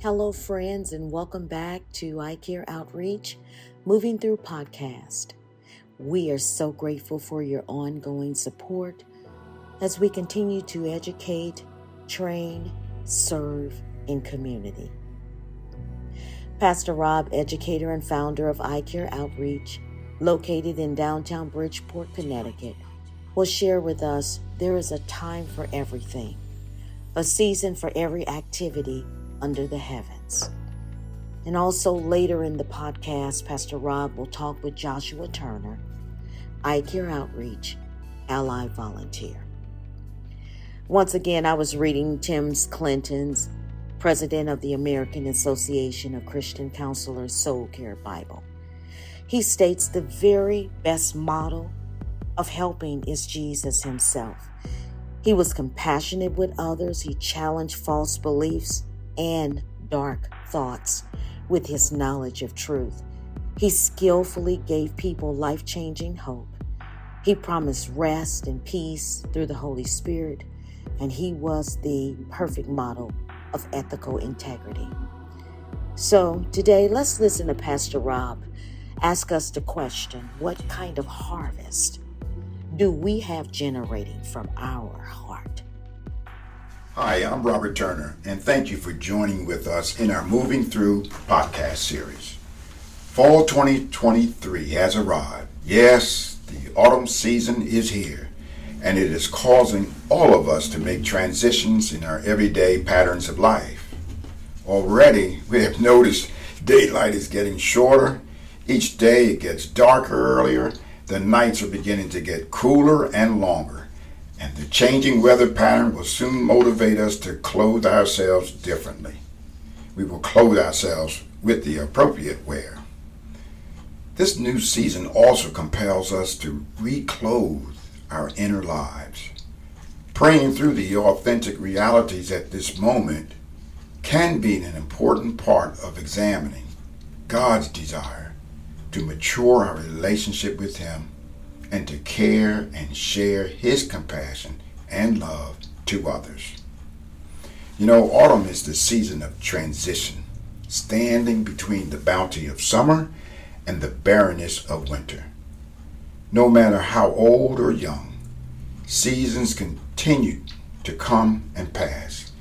Hello, friends, and welcome back to I Care Outreach Moving Through Podcast. We are so grateful for your ongoing support as we continue to educate, train, serve in community. Pastor Rob, educator and founder of I Care Outreach, located in downtown Bridgeport, Connecticut, will share with us there is a time for everything, a season for every activity under the heavens. And also later in the podcast, Pastor Rob will talk with Joshua Turner, I Care Outreach, Ally Volunteer. Once again, I was reading Tim's Clinton's president of the American Association of Christian Counselors Soul Care Bible. He states the very best model of helping is Jesus himself. He was compassionate with others, he challenged false beliefs and dark thoughts with his knowledge of truth. He skillfully gave people life changing hope. He promised rest and peace through the Holy Spirit, and he was the perfect model of ethical integrity. So, today, let's listen to Pastor Rob ask us the question what kind of harvest do we have generating from our heart? Hi, I'm Robert Turner, and thank you for joining with us in our Moving Through podcast series. Fall 2023 has arrived. Yes, the autumn season is here and it is causing all of us to make transitions in our everyday patterns of life. Already, we have noticed daylight is getting shorter, each day it gets darker earlier, the nights are beginning to get cooler and longer, and the changing weather pattern will soon motivate us to clothe ourselves differently. We will clothe ourselves with the appropriate wear. This new season also compels us to reclothe our inner lives. Praying through the authentic realities at this moment can be an important part of examining God's desire to mature our relationship with Him and to care and share His compassion and love to others. You know, autumn is the season of transition, standing between the bounty of summer and the barrenness of winter. No matter how old or young, seasons continue to come and pass.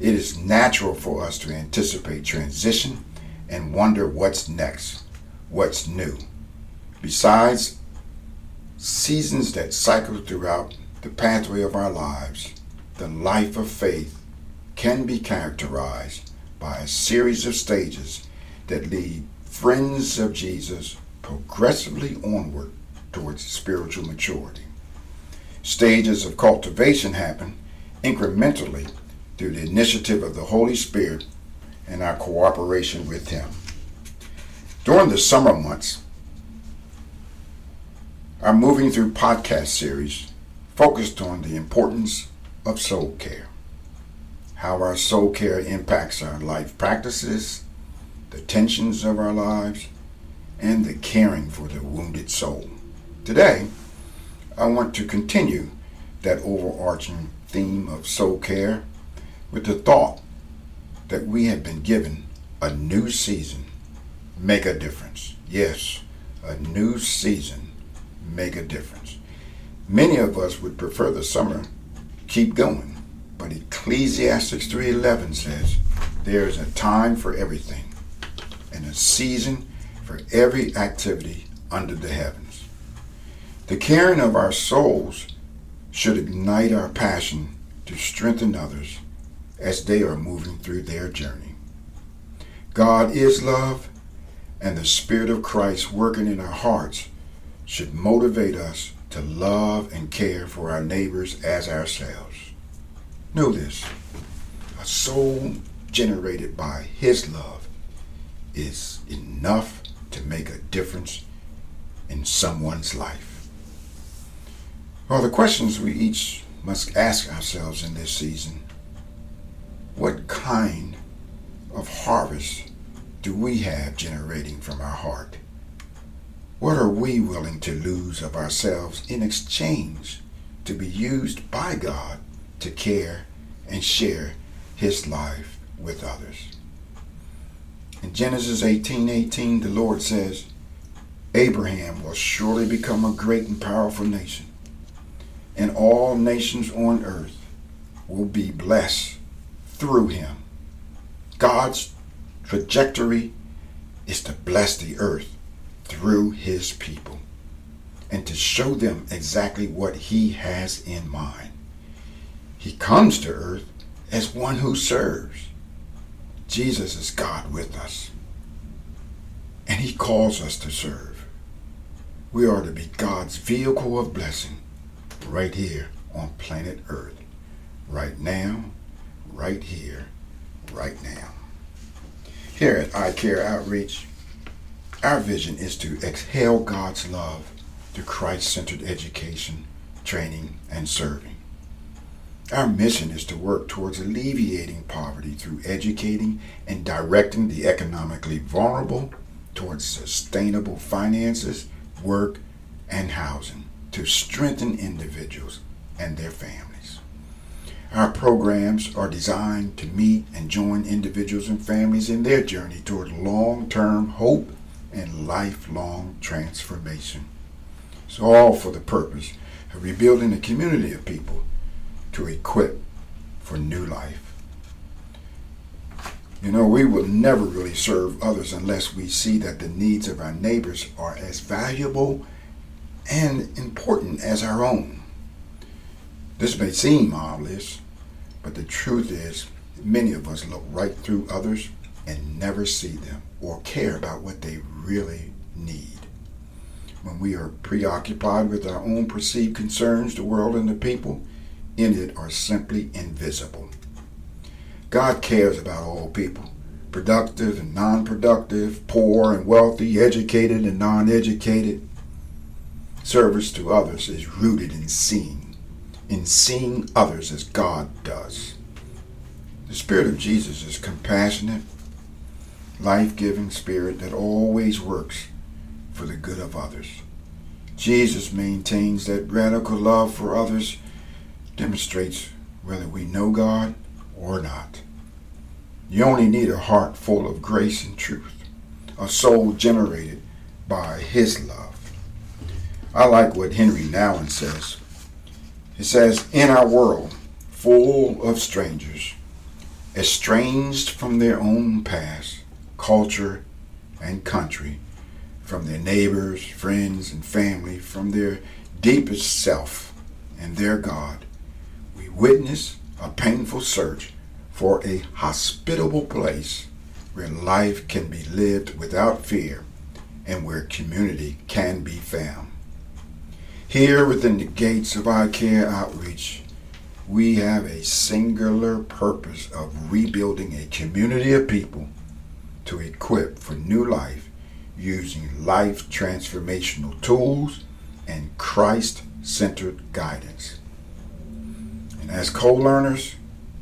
It is natural for us to anticipate transition and wonder what's next, what's new. Besides, seasons that cycle throughout the pathway of our lives, the life of faith can be characterized by a series of stages that lead friends of Jesus progressively onward towards spiritual maturity. Stages of cultivation happen incrementally through the initiative of the Holy Spirit and our cooperation with Him. During the summer months, our Moving Through podcast series focused on the importance of soul care, how our soul care impacts our life practices, the tensions of our lives, and the caring for the wounded soul. Today, I want to continue that overarching theme of soul care with the thought that we have been given a new season make a difference. Yes, a new season make a difference. Many of us would prefer the summer keep going, but Ecclesiastes 3:11 says there is a time for everything and a season for every activity under the heavens. The caring of our souls should ignite our passion to strengthen others as they are moving through their journey. God is love, and the Spirit of Christ working in our hearts should motivate us to love and care for our neighbors as ourselves. Know this a soul generated by His love is enough to make a difference in someone's life. Well, the questions we each must ask ourselves in this season what kind of harvest do we have generating from our heart? What are we willing to lose of ourselves in exchange to be used by God to care and share His life with others? In Genesis 18 18, the Lord says, Abraham will surely become a great and powerful nation, and all nations on earth will be blessed through him. God's trajectory is to bless the earth through his people and to show them exactly what he has in mind. He comes to earth as one who serves. Jesus is God with us, and he calls us to serve. We are to be God's vehicle of blessing right here on planet Earth, right now, right here, right now. Here at I Care Outreach, our vision is to exhale God's love through Christ centered education, training, and serving. Our mission is to work towards alleviating poverty through educating and directing the economically vulnerable towards sustainable finances, work, and housing to strengthen individuals and their families. Our programs are designed to meet and join individuals and families in their journey toward long term hope and lifelong transformation. It's all for the purpose of rebuilding a community of people to equip for new life. You know, we will never really serve others unless we see that the needs of our neighbors are as valuable and important as our own. This may seem obvious, but the truth is, many of us look right through others and never see them or care about what they really need. When we are preoccupied with our own perceived concerns, the world and the people in it are simply invisible. God cares about all people, productive and non productive, poor and wealthy, educated and non educated. Service to others is rooted in seeing, in seeing others as God does. The Spirit of Jesus is compassionate, life giving Spirit that always works for the good of others. Jesus maintains that radical love for others demonstrates whether we know God or not. You only need a heart full of grace and truth, a soul generated by His love. I like what Henry Nouwen says. He says, In our world full of strangers, estranged from their own past, culture, and country, from their neighbors, friends, and family, from their deepest self and their God, we witness a painful search for a hospitable place where life can be lived without fear and where community can be found. Here within the gates of our Care Outreach, we have a singular purpose of rebuilding a community of people to equip for new life using life transformational tools and Christ centered guidance. And as co learners,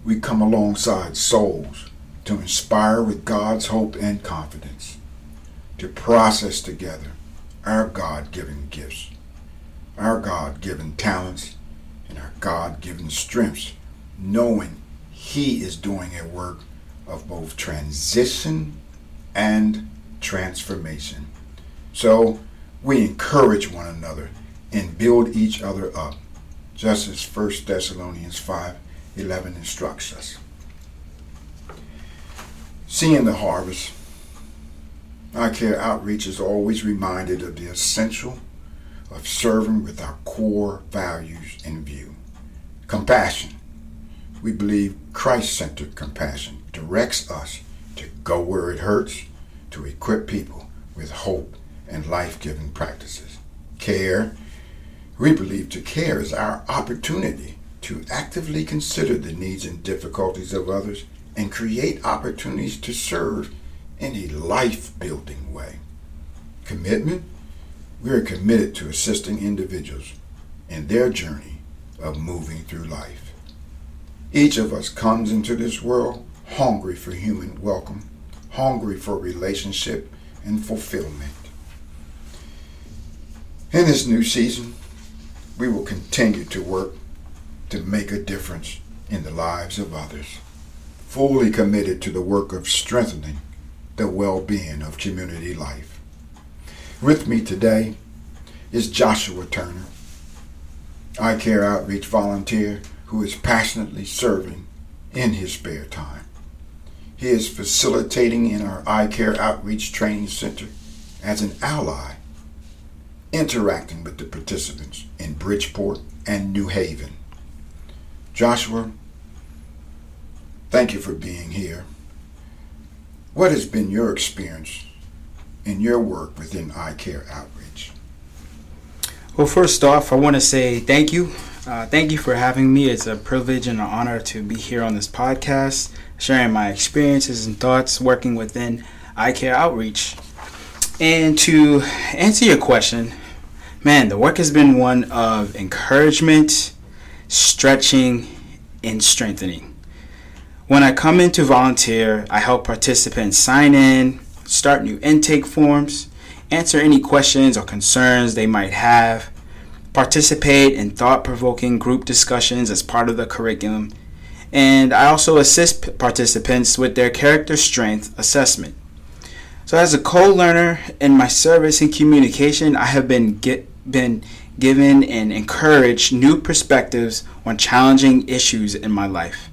we come alongside souls to inspire with God's hope and confidence, to process together our God given gifts, our God given talents, and our God given strengths, knowing He is doing a work of both transition and transformation. So we encourage one another and build each other up just as 1 Thessalonians 5 11 instructs us. Seeing the harvest, our Care Outreach is always reminded of the essential of serving with our core values in view. Compassion. We believe Christ centered compassion directs us to go where it hurts, to equip people with hope and life giving practices. Care we believe to care is our opportunity to actively consider the needs and difficulties of others and create opportunities to serve in a life building way. Commitment we are committed to assisting individuals in their journey of moving through life. Each of us comes into this world hungry for human welcome, hungry for relationship and fulfillment. In this new season, we will continue to work to make a difference in the lives of others, fully committed to the work of strengthening the well being of community life. With me today is Joshua Turner, I care outreach volunteer who is passionately serving in his spare time. He is facilitating in our I care outreach training center as an ally, interacting with the participants in Bridgeport and New Haven. Joshua, thank you for being here. What has been your experience in your work within I care outreach? Well, first off, I want to say thank you. Uh, thank you for having me. It's a privilege and an honor to be here on this podcast, sharing my experiences and thoughts working within I care outreach. And to answer your question, man, the work has been one of encouragement, stretching, and strengthening. When I come in to volunteer, I help participants sign in, start new intake forms, answer any questions or concerns they might have, participate in thought provoking group discussions as part of the curriculum, and I also assist participants with their character strength assessment. So, as a co learner in my service in communication, I have been, get, been given and encouraged new perspectives on challenging issues in my life.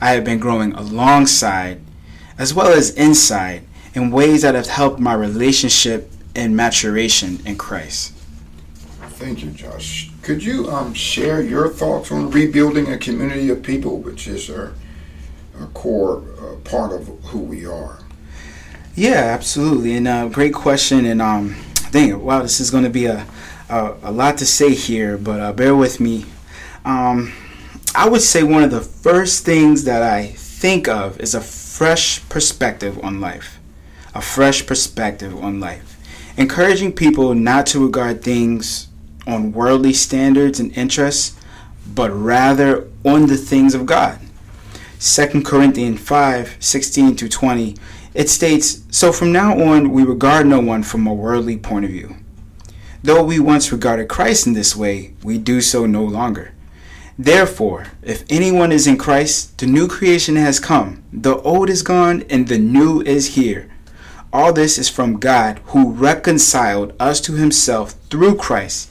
I have been growing alongside as well as inside in ways that have helped my relationship and maturation in Christ. Thank you, Josh. Could you um, share your thoughts on rebuilding a community of people, which is a, our core uh, part of who we are? Yeah, absolutely. And uh, great question. And um, dang, wow, this is going to be a, a, a, lot to say here, but uh, bear with me. Um, I would say one of the first things that I think of is a fresh perspective on life. A fresh perspective on life. Encouraging people not to regard things on worldly standards and interests, but rather on the things of God. 2 Corinthians 5 16 to 20, it states, So from now on, we regard no one from a worldly point of view. Though we once regarded Christ in this way, we do so no longer. Therefore, if anyone is in Christ, the new creation has come, the old is gone, and the new is here. All this is from God, who reconciled us to himself through Christ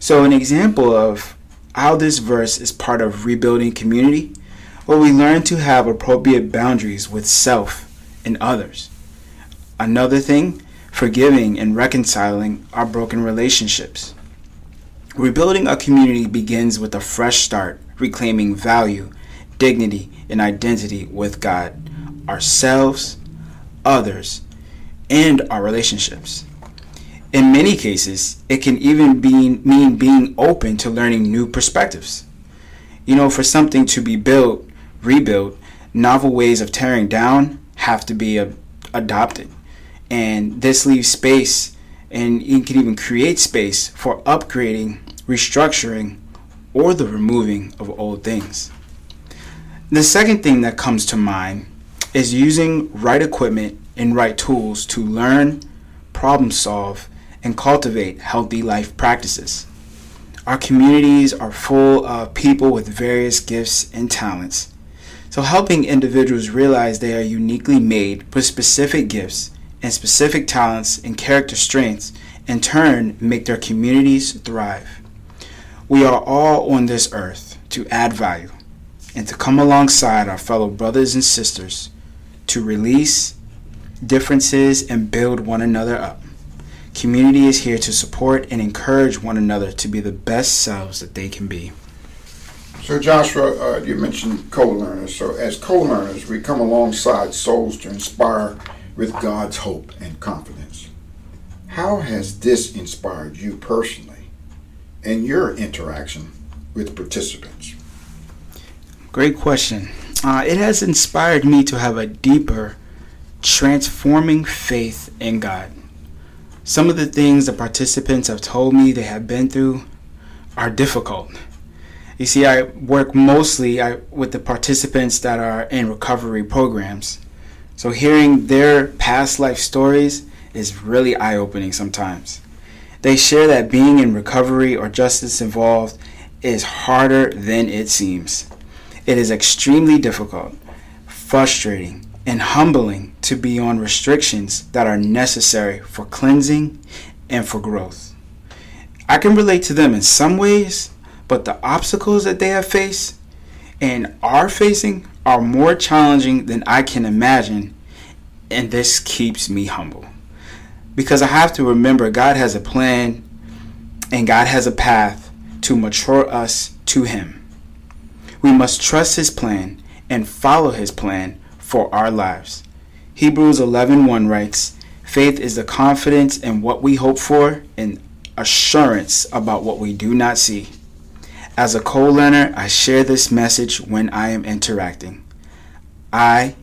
So, an example of how this verse is part of rebuilding community, well, we learn to have appropriate boundaries with self and others. Another thing, forgiving and reconciling our broken relationships. Rebuilding a community begins with a fresh start, reclaiming value, dignity, and identity with God, ourselves, others, and our relationships. In many cases, it can even be, mean being open to learning new perspectives. You know, for something to be built, rebuilt, novel ways of tearing down have to be a, adopted. And this leaves space, and you can even create space for upgrading restructuring, or the removing of old things. The second thing that comes to mind is using right equipment and right tools to learn, problem solve, and cultivate healthy life practices. Our communities are full of people with various gifts and talents. So, helping individuals realize they are uniquely made with specific gifts and specific talents and character strengths in turn make their communities thrive. We are all on this earth to add value and to come alongside our fellow brothers and sisters to release differences and build one another up. Community is here to support and encourage one another to be the best selves that they can be. So, Joshua, uh, you mentioned co learners. So, as co learners, we come alongside souls to inspire with God's hope and confidence. How has this inspired you personally? and your interaction with participants? Great question. Uh, it has inspired me to have a deeper transforming faith in God. Some of the things the participants have told me they have been through are difficult. You see, I work mostly with the participants that are in recovery programs. So hearing their past life stories is really eye opening sometimes. They share that being in recovery or justice involved is harder than it seems. It is extremely difficult, frustrating, and humbling to be on restrictions that are necessary for cleansing and for growth. I can relate to them in some ways, but the obstacles that they have faced and are facing are more challenging than I can imagine, and this keeps me humble. Because I have to remember God has a plan and God has a path to mature us to Him. We must trust His plan and follow His plan for our lives. Hebrews 11:1 writes, "Faith is the confidence in what we hope for and assurance about what we do not see." As a co learner, I share this message when I am interacting. I,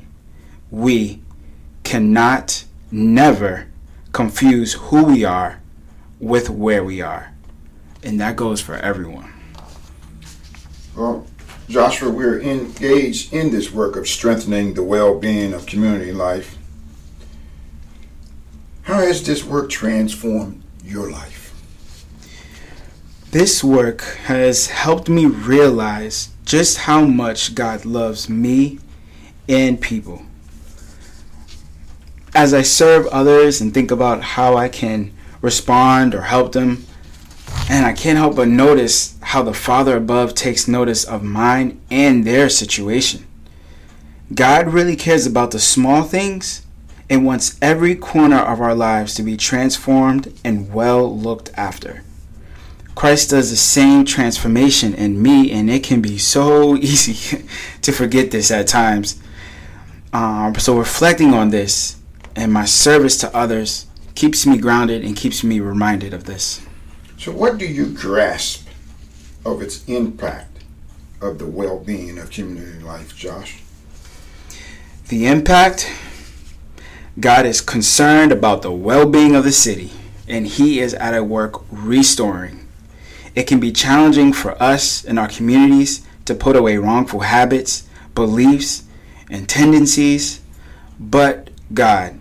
we, cannot, never confuse who we are with where we are. And that goes for everyone. Joshua, we're engaged in this work of strengthening the well being of community life. How has this work transformed your life? This work has helped me realize just how much God loves me and people. As I serve others and think about how I can respond or help them, and I can't help but notice how the Father above takes notice of mine and their situation. God really cares about the small things and wants every corner of our lives to be transformed and well looked after. Christ does the same transformation in me, and it can be so easy to forget this at times. Um, so, reflecting on this and my service to others keeps me grounded and keeps me reminded of this. So, what do you grasp of its impact of the well being of community life, Josh? The impact God is concerned about the well being of the city, and He is at work restoring it can be challenging for us in our communities to put away wrongful habits, beliefs, and tendencies, but God,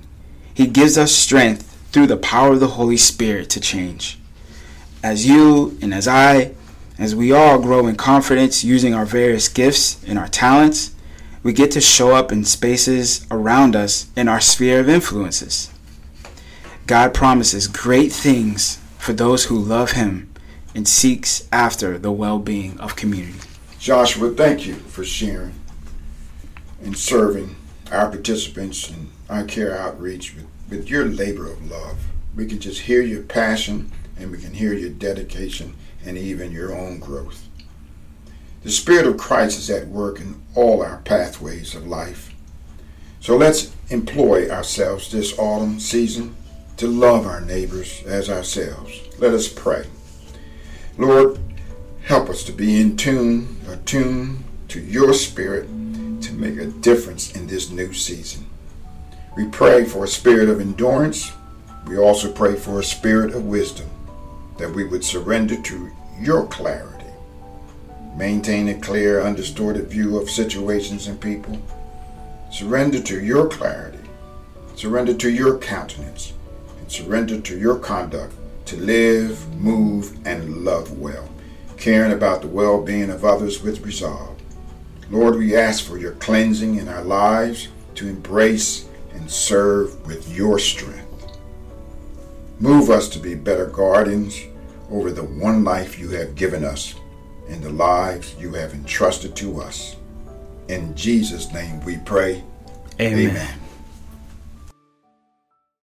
He gives us strength through the power of the Holy Spirit to change. As you and as I, as we all grow in confidence using our various gifts and our talents, we get to show up in spaces around us in our sphere of influences. God promises great things for those who love Him and seeks after the well being of community. Joshua, thank you for sharing and serving our participants in our care outreach with, with your labor of love. We can just hear your passion and we can hear your dedication and even your own growth. The Spirit of Christ is at work in all our pathways of life. So let's employ ourselves this autumn season to love our neighbors as ourselves. Let us pray. Lord, help us to be in tune, attuned to your spirit to make a difference in this new season. We pray for a spirit of endurance. We also pray for a spirit of wisdom that we would surrender to your clarity, maintain a clear, undistorted view of situations and people, surrender to your clarity, surrender to your countenance, and surrender to your conduct to live, move, and love well, caring about the well being of others with resolve. Lord, we ask for your cleansing in our lives to embrace and serve with your strength. Move us to be better guardians over the one life you have given us and the lives you have entrusted to us. In Jesus' name we pray. Amen. Amen.